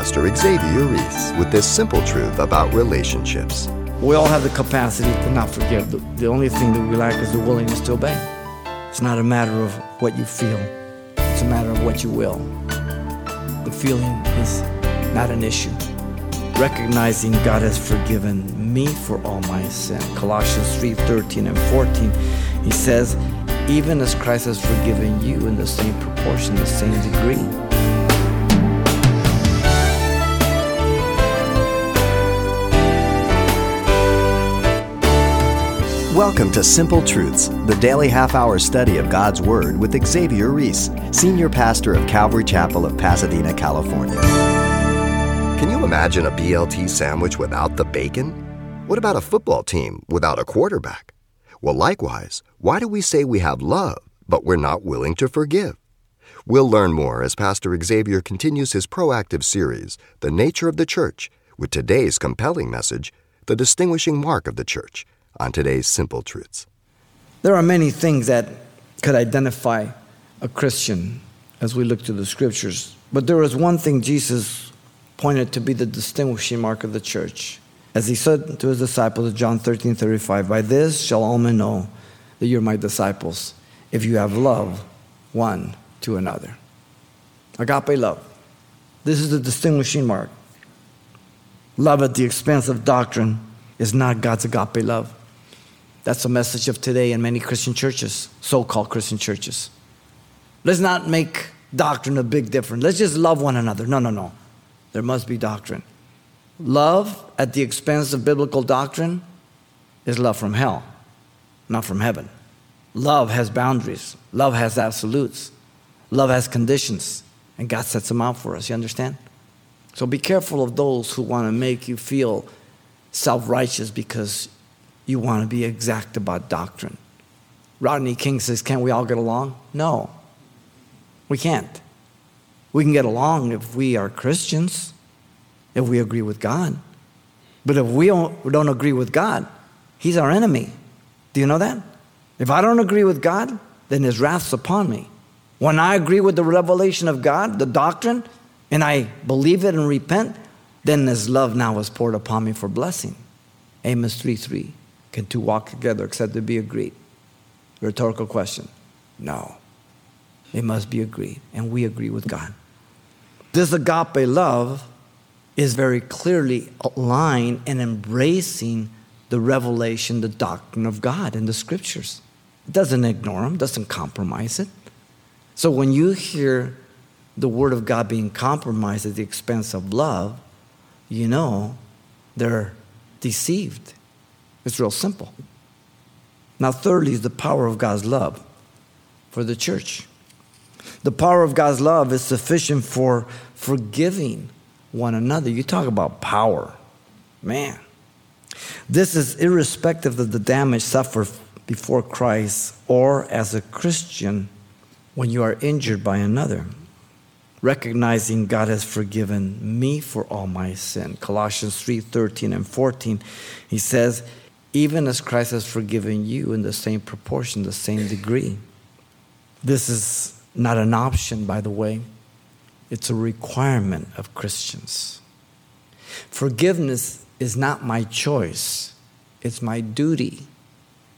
Pastor Xavier Reese with this simple truth about relationships. We all have the capacity to not forgive. The, the only thing that we lack is the willingness to obey. It's not a matter of what you feel, it's a matter of what you will. The feeling is not an issue. Recognizing God has forgiven me for all my sin. Colossians 3 13 and 14, he says, even as Christ has forgiven you in the same proportion, the same degree. Welcome to Simple Truths, the daily half hour study of God's Word with Xavier Reese, Senior Pastor of Calvary Chapel of Pasadena, California. Can you imagine a BLT sandwich without the bacon? What about a football team without a quarterback? Well, likewise, why do we say we have love, but we're not willing to forgive? We'll learn more as Pastor Xavier continues his proactive series, The Nature of the Church, with today's compelling message, The Distinguishing Mark of the Church on today's Simple Truths. There are many things that could identify a Christian as we look to the scriptures, but there was one thing Jesus pointed to be the distinguishing mark of the church. As he said to his disciples, in John 13 35, By this shall all men know that you're my disciples, if you have love one to another. Agape love. This is the distinguishing mark. Love at the expense of doctrine is not God's agape love. That's the message of today in many Christian churches, so called Christian churches. Let's not make doctrine a big difference. Let's just love one another. No, no, no. There must be doctrine. Love at the expense of biblical doctrine is love from hell, not from heaven. Love has boundaries, love has absolutes, love has conditions, and God sets them out for us. You understand? So be careful of those who want to make you feel self righteous because you want to be exact about doctrine. Rodney King says, Can't we all get along? No, we can't. We can get along if we are Christians, if we agree with God. But if we don't, agree with God, He's our enemy. Do you know that? If I don't agree with God, then His wrath's upon me. When I agree with the revelation of God, the doctrine, and I believe it and repent, then His love now is poured upon me for blessing. Amos 3 3. Can two walk together except they be agreed? Rhetorical question. No. They must be agreed, and we agree with God. This agape love is very clearly aligned and embracing the revelation, the doctrine of God and the scriptures. It doesn't ignore them, doesn't compromise it. So when you hear the word of God being compromised at the expense of love, you know they're deceived. It's real simple. Now, thirdly, is the power of God's love for the church. The power of God's love is sufficient for forgiving one another. You talk about power. Man. This is irrespective of the damage suffered before Christ or as a Christian when you are injured by another. Recognizing God has forgiven me for all my sin. Colossians 3 13 and 14. He says, even as Christ has forgiven you in the same proportion, the same degree. This is not an option, by the way, it's a requirement of Christians. Forgiveness is not my choice, it's my duty,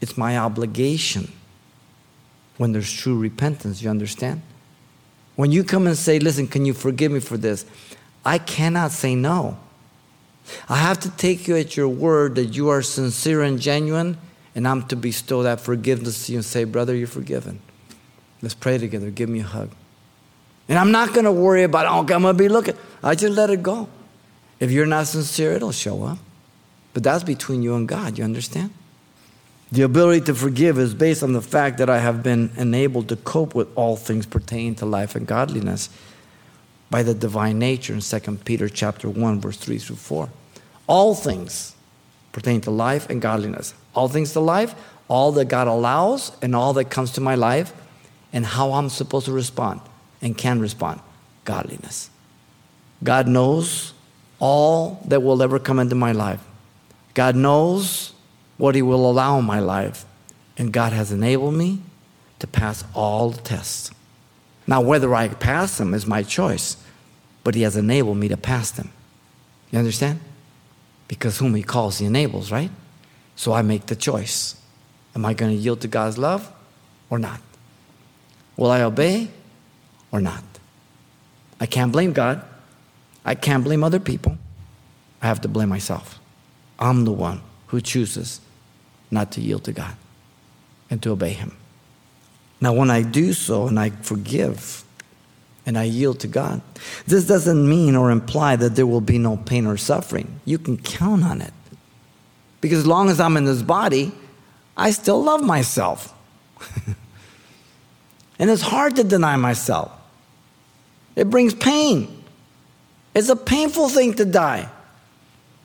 it's my obligation when there's true repentance, you understand? When you come and say, Listen, can you forgive me for this? I cannot say no. I have to take you at your word that you are sincere and genuine, and I'm to bestow that forgiveness to you and say, Brother, you're forgiven. Let's pray together. Give me a hug. And I'm not going to worry about, oh, I'm going to be looking. I just let it go. If you're not sincere, it'll show up. But that's between you and God, you understand? The ability to forgive is based on the fact that I have been enabled to cope with all things pertaining to life and godliness by the divine nature in 2 Peter chapter 1 verse 3 through 4. All things pertain to life and godliness. All things to life, all that God allows and all that comes to my life and how I'm supposed to respond and can respond. Godliness. God knows all that will ever come into my life. God knows what He will allow in my life. And God has enabled me to pass all the tests. Now, whether I pass them is my choice. but He has enabled me to pass them. You understand? Because whom He calls, He enables, right? So I make the choice. Am I going to yield to God's love or not? Will I obey or not? I can't blame God. I can't blame other people. I have to blame myself. I'm the one who chooses not to yield to God and to obey Him. Now, when I do so and I forgive and I yield to God, this doesn't mean or imply that there will be no pain or suffering. You can count on it. Because as long as I'm in this body, I still love myself. and it's hard to deny myself, it brings pain. It's a painful thing to die.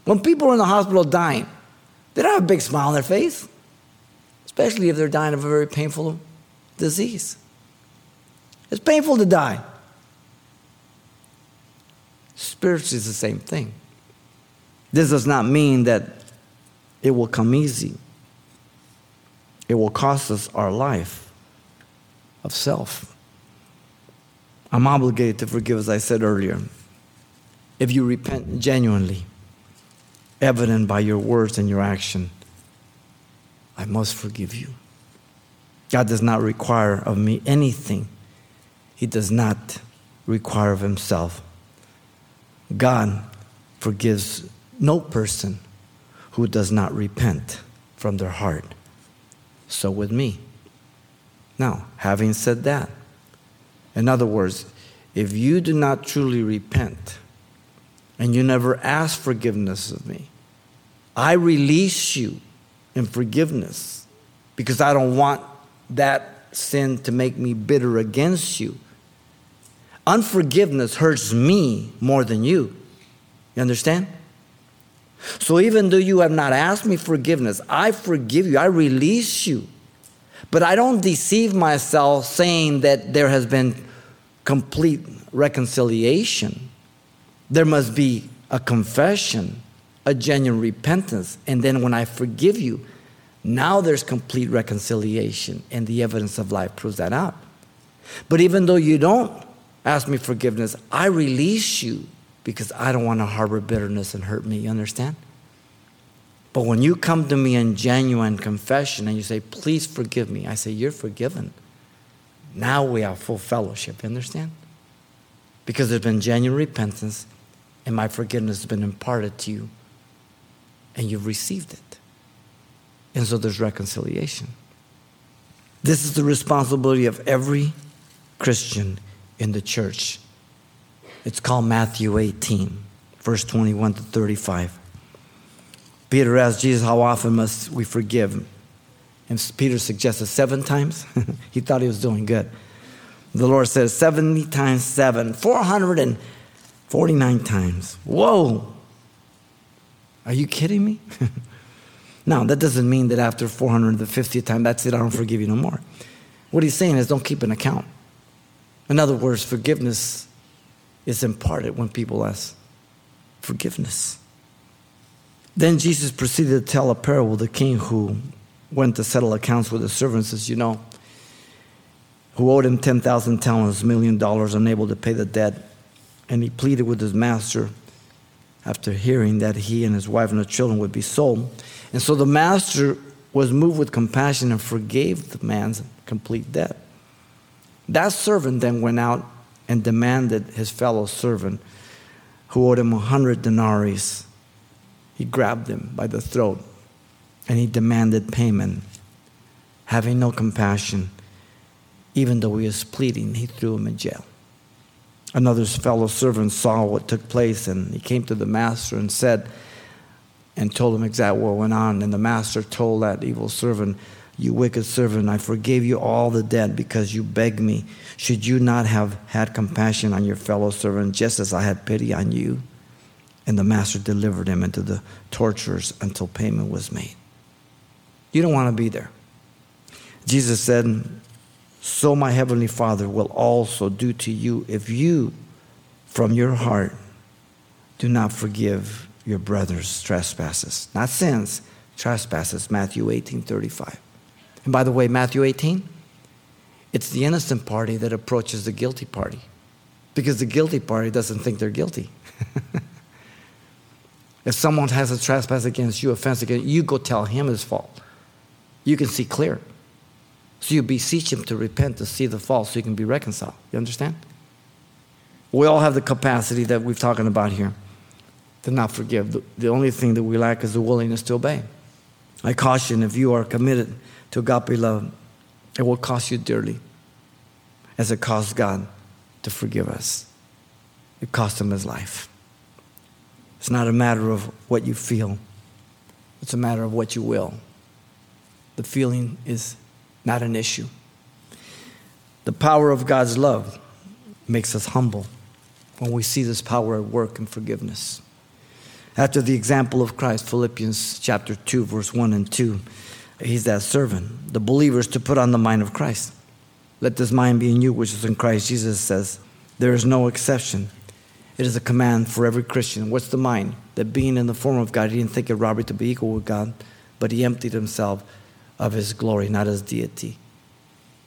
When people are in the hospital dying, they don't have a big smile on their face, especially if they're dying of a very painful disease. It's painful to die. Spiritually, it's the same thing. This does not mean that it will come easy, it will cost us our life of self. I'm obligated to forgive, as I said earlier, if you repent genuinely evident by your words and your action, I must forgive you. God does not require of me anything He does not require of Himself. God forgives no person who does not repent from their heart. So with me. Now, having said that, in other words, if you do not truly repent, and you never ask forgiveness of me. I release you in forgiveness because I don't want that sin to make me bitter against you. Unforgiveness hurts me more than you. You understand? So even though you have not asked me forgiveness, I forgive you, I release you. But I don't deceive myself saying that there has been complete reconciliation. There must be a confession, a genuine repentance. And then when I forgive you, now there's complete reconciliation, and the evidence of life proves that out. But even though you don't ask me forgiveness, I release you because I don't want to harbor bitterness and hurt me. You understand? But when you come to me in genuine confession and you say, Please forgive me, I say, You're forgiven. Now we have full fellowship. You understand? Because there's been genuine repentance and my forgiveness has been imparted to you, and you've received it. And so there's reconciliation. This is the responsibility of every Christian in the church. It's called Matthew 18, verse 21 to 35. Peter asked Jesus, How often must we forgive? And Peter suggested seven times. he thought he was doing good. The Lord says 70 times seven, 449 times. Whoa! Are you kidding me? now, that doesn't mean that after 450th time, that's it, I don't forgive you no more. What he's saying is don't keep an account. In other words, forgiveness is imparted when people ask forgiveness. Then Jesus proceeded to tell a parable the king who went to settle accounts with his servants, as you know, who owed him 10,000 talents, a million dollars, unable to pay the debt and he pleaded with his master after hearing that he and his wife and the children would be sold. And so the master was moved with compassion and forgave the man's complete debt. That servant then went out and demanded his fellow servant, who owed him a hundred denarii. He grabbed him by the throat and he demanded payment. Having no compassion, even though he was pleading, he threw him in jail. Another fellow servant saw what took place and he came to the master and said, and told him exactly what went on. And the master told that evil servant, You wicked servant, I forgave you all the debt because you begged me. Should you not have had compassion on your fellow servant just as I had pity on you? And the master delivered him into the torturers until payment was made. You don't want to be there. Jesus said, so my heavenly Father will also do to you if you, from your heart, do not forgive your brother's trespasses. Not sins, trespasses. Matthew 18 35. And by the way, Matthew 18, it's the innocent party that approaches the guilty party. Because the guilty party doesn't think they're guilty. if someone has a trespass against you, offense against you, you go tell him his fault. You can see clear. So you beseech him to repent, to see the fault, so you can be reconciled. You understand? We all have the capacity that we're talking about here to not forgive. The only thing that we lack is the willingness to obey. I caution if you are committed to agape love, it will cost you dearly, as it cost God to forgive us. It cost him his life. It's not a matter of what you feel, it's a matter of what you will. The feeling is not an issue. The power of God's love makes us humble when we see this power at work in forgiveness. After the example of Christ, Philippians chapter 2, verse 1 and 2, he's that servant. The believers to put on the mind of Christ. Let this mind be in you, which is in Christ Jesus says. There is no exception. It is a command for every Christian. What's the mind? That being in the form of God, he didn't think it robbery to be equal with God, but he emptied himself of his glory, not his deity,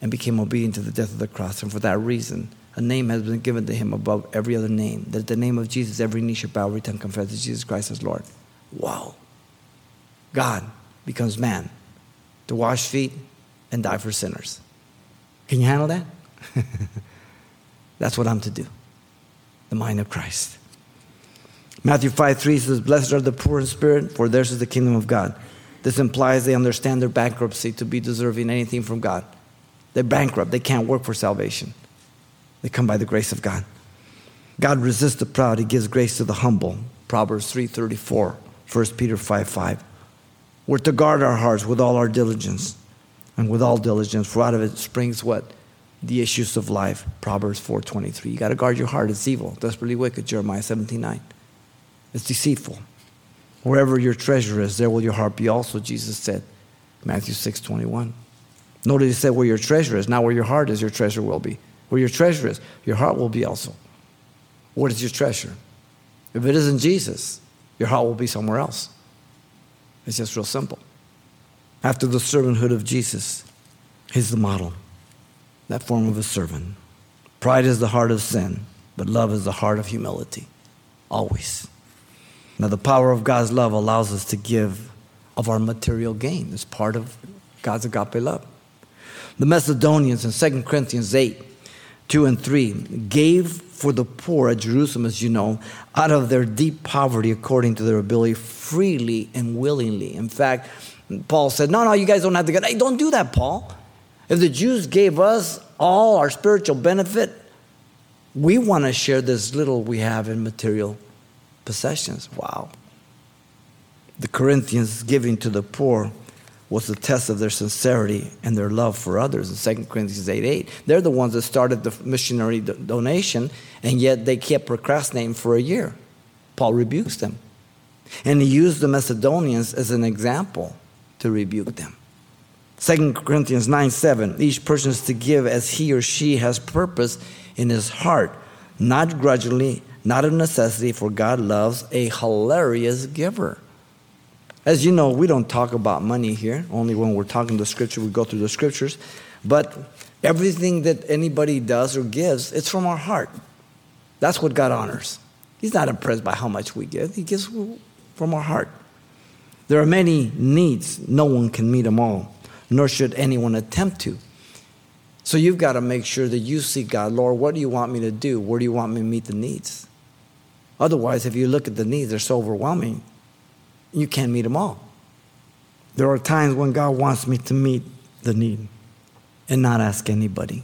and became obedient to the death of the cross. And for that reason, a name has been given to him above every other name, that the name of Jesus, every knee shall bow, every tongue confess that Jesus Christ is Lord. Wow. God becomes man to wash feet and die for sinners. Can you handle that? That's what I'm to do. The mind of Christ. Matthew 5 3 says, Blessed are the poor in spirit, for theirs is the kingdom of God. This implies they understand their bankruptcy to be deserving anything from God. They're bankrupt, they can't work for salvation. They come by the grace of God. God resists the proud, He gives grace to the humble. Proverbs 3:34, 1 Peter 5 5. We're to guard our hearts with all our diligence, and with all diligence, for out of it springs what? The issues of life. Proverbs 4:23. You got to guard your heart. It's evil, desperately wicked. Jeremiah 17:9. It's deceitful. Wherever your treasure is, there will your heart be also, Jesus said. Matthew 6:21. Notice he said where your treasure is, not where your heart is, your treasure will be. Where your treasure is, your heart will be also. What is your treasure? If it isn't Jesus, your heart will be somewhere else. It's just real simple. After the servanthood of Jesus, he's the model, that form of a servant. Pride is the heart of sin, but love is the heart of humility, always. Now, the power of God's love allows us to give of our material gain. It's part of God's agape love. The Macedonians in 2 Corinthians 8 2 and 3 gave for the poor at Jerusalem, as you know, out of their deep poverty according to their ability, freely and willingly. In fact, Paul said, No, no, you guys don't have to get. Hey, don't do that, Paul. If the Jews gave us all our spiritual benefit, we want to share this little we have in material possessions. Wow. The Corinthians giving to the poor was the test of their sincerity and their love for others in 2 Corinthians 8 8. They're the ones that started the missionary donation, and yet they kept procrastinating for a year. Paul rebukes them. And he used the Macedonians as an example to rebuke them. 2 Corinthians 9 7. Each person is to give as he or she has purpose in his heart, not grudgingly, not of necessity, for God loves a hilarious giver. As you know, we don't talk about money here, only when we're talking the scripture, we go through the scriptures. But everything that anybody does or gives, it's from our heart. That's what God honors. He's not impressed by how much we give, He gives from our heart. There are many needs, no one can meet them all, nor should anyone attempt to. So you've got to make sure that you see God, Lord, what do you want me to do? Where do you want me to meet the needs? Otherwise, if you look at the needs, they're so overwhelming, you can't meet them all. There are times when God wants me to meet the need and not ask anybody.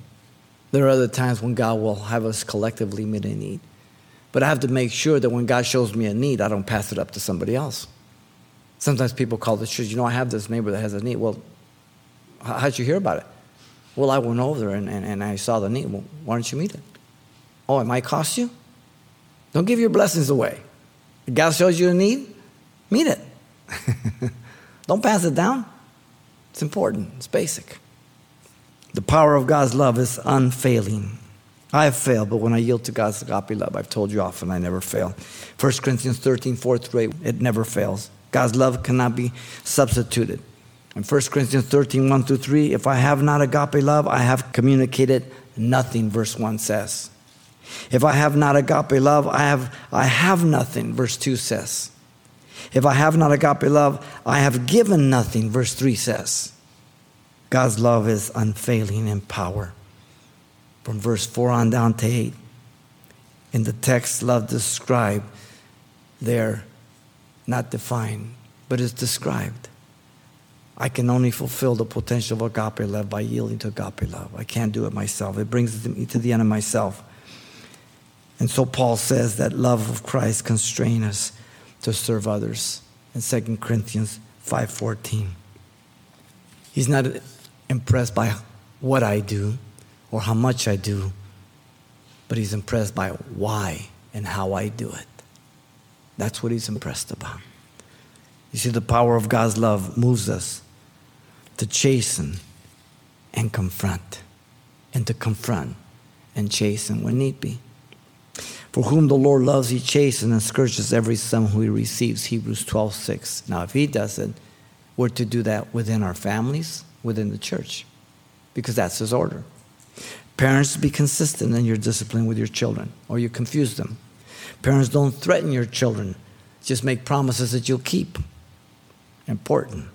There are other times when God will have us collectively meet a need. But I have to make sure that when God shows me a need, I don't pass it up to somebody else. Sometimes people call the church, you know, I have this neighbor that has a need. Well, how'd you hear about it? Well, I went over there and, and, and I saw the need. Well, why don't you meet it? Oh, it might cost you? Don't give your blessings away. God shows you a need, Meet it. Don't pass it down. It's important, it's basic. The power of God's love is unfailing. I have failed, but when I yield to God's agape love, I've told you often I never fail. 1 Corinthians 13, 4 through 8, it never fails. God's love cannot be substituted. In 1 Corinthians 13, 1 through 3, if I have not agape love, I have communicated nothing, verse 1 says. If I have not agape love, I have, I have nothing, verse 2 says. If I have not agape love, I have given nothing, verse 3 says. God's love is unfailing in power. From verse 4 on down to 8. In the text, love described there, not defined, but is described. I can only fulfill the potential of agape love by yielding to agape love. I can't do it myself. It brings me to the end of myself. And so Paul says that love of Christ constrains us to serve others in 2 Corinthians 5:14. He's not impressed by what I do or how much I do, but he's impressed by why and how I do it. That's what he's impressed about. You see, the power of God's love moves us to chasten and confront, and to confront and chasten when need be. For whom the Lord loves, he chastens and scourges every son who he receives. Hebrews 12, 6. Now, if he does it, we're to do that within our families, within the church, because that's his order. Parents, be consistent in your discipline with your children, or you confuse them. Parents, don't threaten your children, just make promises that you'll keep. Important.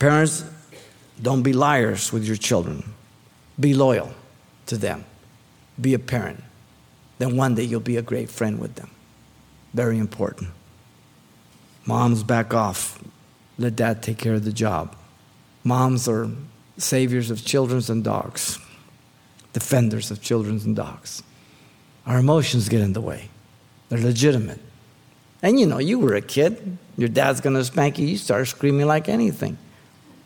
Parents, don't be liars with your children. Be loyal to them. Be a parent. Then one day you'll be a great friend with them. Very important. Moms, back off. Let dad take care of the job. Moms are saviors of children and dogs, defenders of children and dogs. Our emotions get in the way, they're legitimate. And you know, you were a kid. Your dad's going to spank you. You start screaming like anything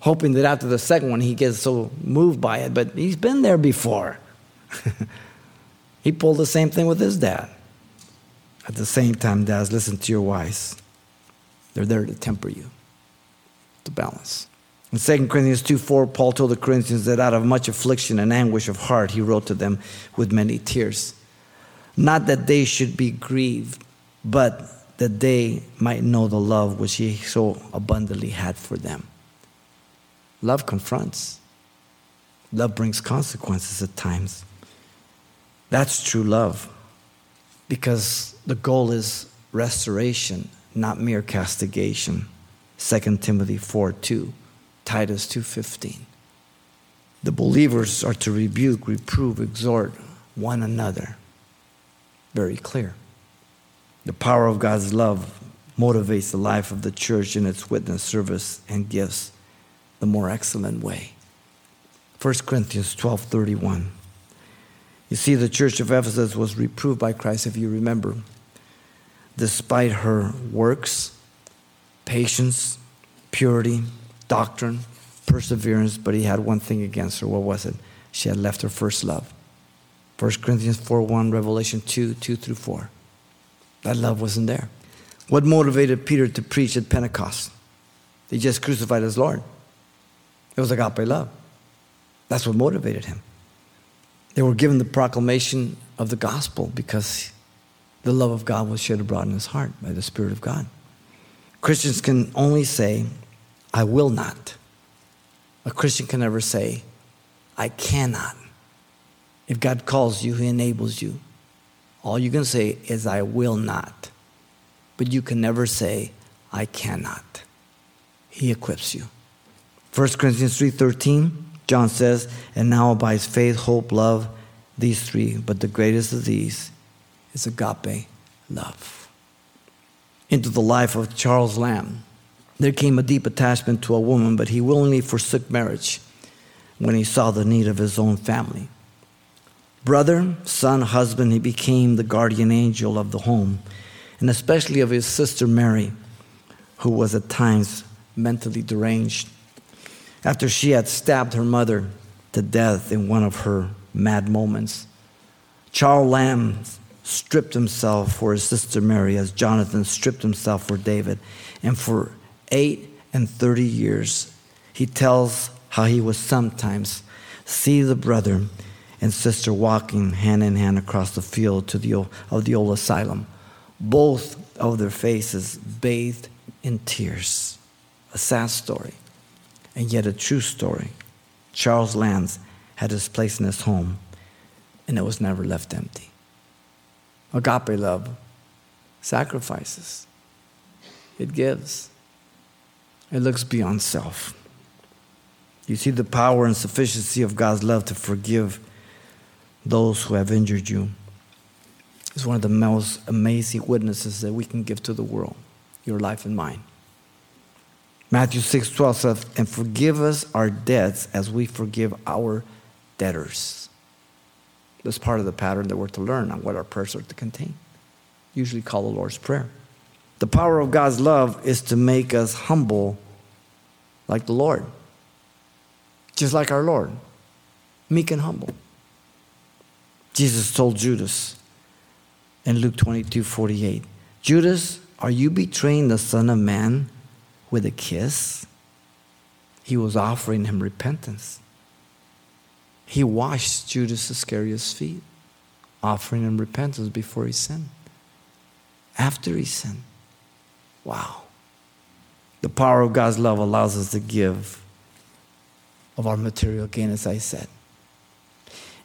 hoping that after the second one he gets so moved by it, but he's been there before. he pulled the same thing with his dad. At the same time, dads, listen to your wives. They're there to temper you, to balance. In 2 Corinthians 2 4, Paul told the Corinthians that out of much affliction and anguish of heart, he wrote to them with many tears. Not that they should be grieved, but that they might know the love which he so abundantly had for them. Love confronts, love brings consequences at times. That's true love because the goal is restoration, not mere castigation. 2 Timothy 4 2, Titus 2.15. The believers are to rebuke, reprove, exhort one another. Very clear. The power of God's love motivates the life of the church in its witness, service, and gifts the more excellent way. 1 Corinthians 12:31. You see the church of Ephesus was reproved by Christ if you remember. Despite her works, patience, purity, doctrine, perseverance, but he had one thing against her. What was it? She had left her first love. 1 Corinthians 4 1, Revelation 2 2 through 4. That love wasn't there. What motivated Peter to preach at Pentecost? They just crucified his Lord. It was agape love. That's what motivated him. They were given the proclamation of the gospel because the love of God was shed abroad in his heart by the Spirit of God. Christians can only say, I will not. A Christian can never say, I cannot. If God calls you, He enables you. All you can say is, I will not. But you can never say, I cannot. He equips you. 1 Corinthians 3:13, John says, "And now abides faith, hope, love, these three, but the greatest of these is agape love." Into the life of Charles Lamb, there came a deep attachment to a woman, but he willingly forsook marriage when he saw the need of his own family. Brother, son, husband, he became the guardian angel of the home, and especially of his sister Mary, who was at times mentally deranged after she had stabbed her mother to death in one of her mad moments. Charles Lamb stripped himself for his sister Mary as Jonathan stripped himself for David. And for eight and thirty years, he tells how he would sometimes see the brother and sister walking hand in hand across the field to the, of the old asylum, both of their faces bathed in tears. A sad story and yet a true story. Charles Lamb's had his place in his home, and it was never left empty. Agape love sacrifices, it gives, it looks beyond self. You see the power and sufficiency of God's love to forgive those who have injured you. It's one of the most amazing witnesses that we can give to the world, your life and mine. Matthew 6 12 says, And forgive us our debts as we forgive our debtors. That's part of the pattern that we're to learn on what our prayers are to contain. Usually call the Lord's Prayer. The power of God's love is to make us humble like the Lord just like our Lord, meek and humble. Jesus told Judas in Luke 22 48, Judas, are you betraying the Son of Man with a kiss? He was offering him repentance. He washed Judas Iscariot's feet, offering him repentance before he sinned. After he sinned. Wow. The power of God's love allows us to give of our material gain, as I said.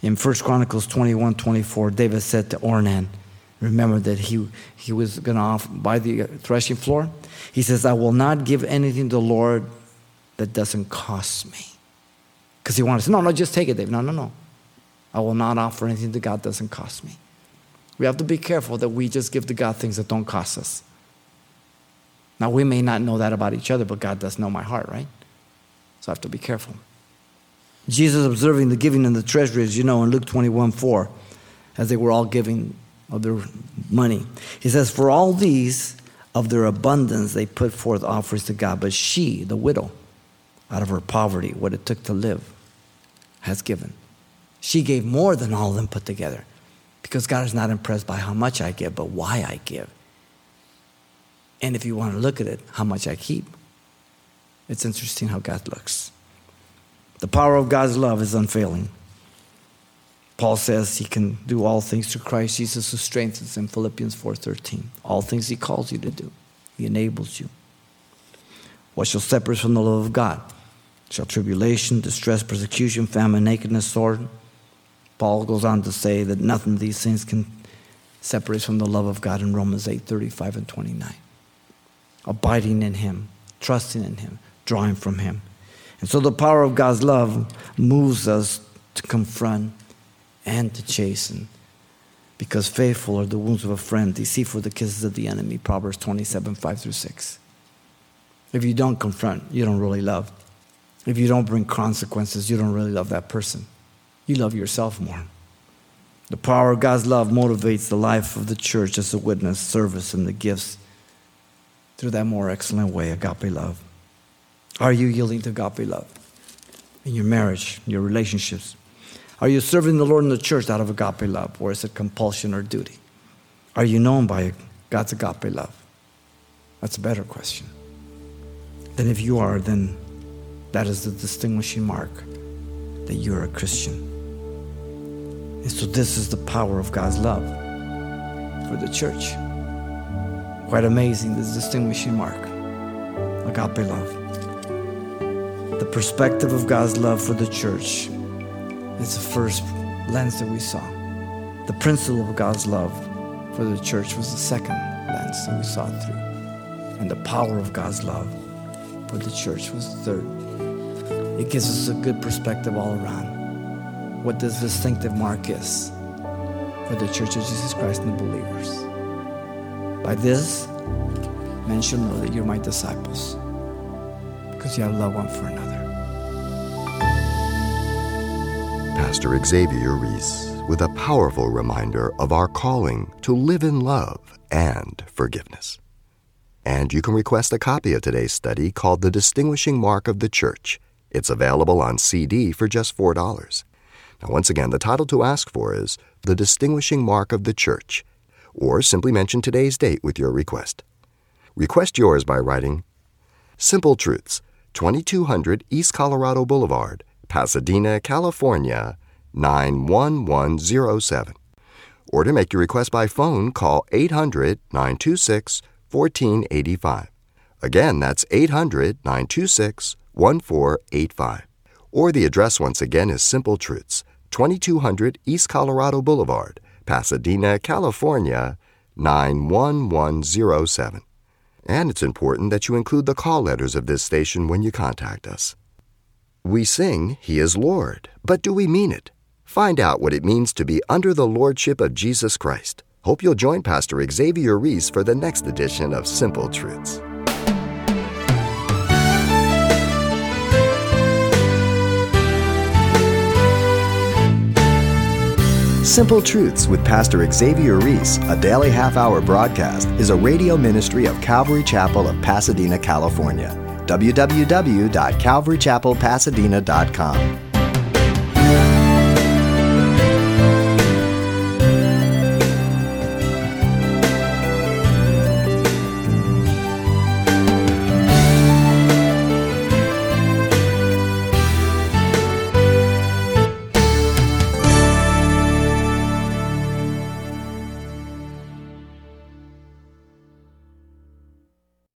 In 1 Chronicles 21 24, David said to Ornan, remember that he, he was going to buy the uh, threshing floor? He says, I will not give anything to the Lord that doesn't cost me. Because he wanted to say, no, no, just take it, Dave. No, no, no. I will not offer anything to God that doesn't cost me. We have to be careful that we just give to God things that don't cost us. Now, we may not know that about each other, but God does know my heart, right? So I have to be careful. Jesus observing the giving in the treasury, as you know, in Luke 21 4, as they were all giving of their money. He says, For all these of their abundance they put forth offerings to God, but she, the widow, out of her poverty, what it took to live, has given. She gave more than all of them put together because God is not impressed by how much I give, but why I give. And if you want to look at it, how much I keep. It's interesting how God looks. The power of God's love is unfailing. Paul says he can do all things through Christ Jesus who strengthens in Philippians 4:13. All things he calls you to do. He enables you. What shall separate us from the love of God? Shall tribulation, distress, persecution, famine, nakedness, sword? Paul goes on to say that nothing of these things can separate from the love of God in Romans 8, 35 and 29. Abiding in him, trusting in him, drawing from him. And so the power of God's love moves us to confront and to chasten. Because faithful are the wounds of a friend, deceitful the kisses of the enemy. Proverbs 27, 5 through 6. If you don't confront, you don't really love. If you don't bring consequences, you don't really love that person. You love yourself more. The power of God's love motivates the life of the church as a witness, service, and the gifts through that more excellent way, agape love. Are you yielding to agape love in your marriage, your relationships? Are you serving the Lord in the church out of agape love, or is it compulsion or duty? Are you known by God's agape love? That's a better question. Then, if you are, then that is the distinguishing mark that you're a Christian. And so, this is the power of God's love for the church. Quite amazing, this distinguishing mark agape love the perspective of God's love for the church is the first lens that we saw. The principle of God's love for the church was the second lens that we saw through. And the power of God's love for the church was the third. It gives us a good perspective all around what this distinctive mark is for the church of Jesus Christ and the believers. By this, men shall know that you're my disciples because you have love one for another. Pastor Xavier Reese with a powerful reminder of our calling to live in love and forgiveness. And you can request a copy of today's study called The Distinguishing Mark of the Church. It's available on CD for just $4. Now, once again, the title to ask for is The Distinguishing Mark of the Church, or simply mention today's date with your request. Request yours by writing Simple Truths 2200 East Colorado Boulevard, Pasadena, California 91107. Or to make your request by phone, call 800 926 1485. Again, that's 800 926 1485. Or the address once again is Simple Truths, 2200 East Colorado Boulevard, Pasadena, California 91107. And it's important that you include the call letters of this station when you contact us. We sing, He is Lord, but do we mean it? Find out what it means to be under the Lordship of Jesus Christ. Hope you'll join Pastor Xavier Reese for the next edition of Simple Truths. Simple Truths with Pastor Xavier Reese, a daily half hour broadcast, is a radio ministry of Calvary Chapel of Pasadena, California. www.calvarychapelpasadena.com.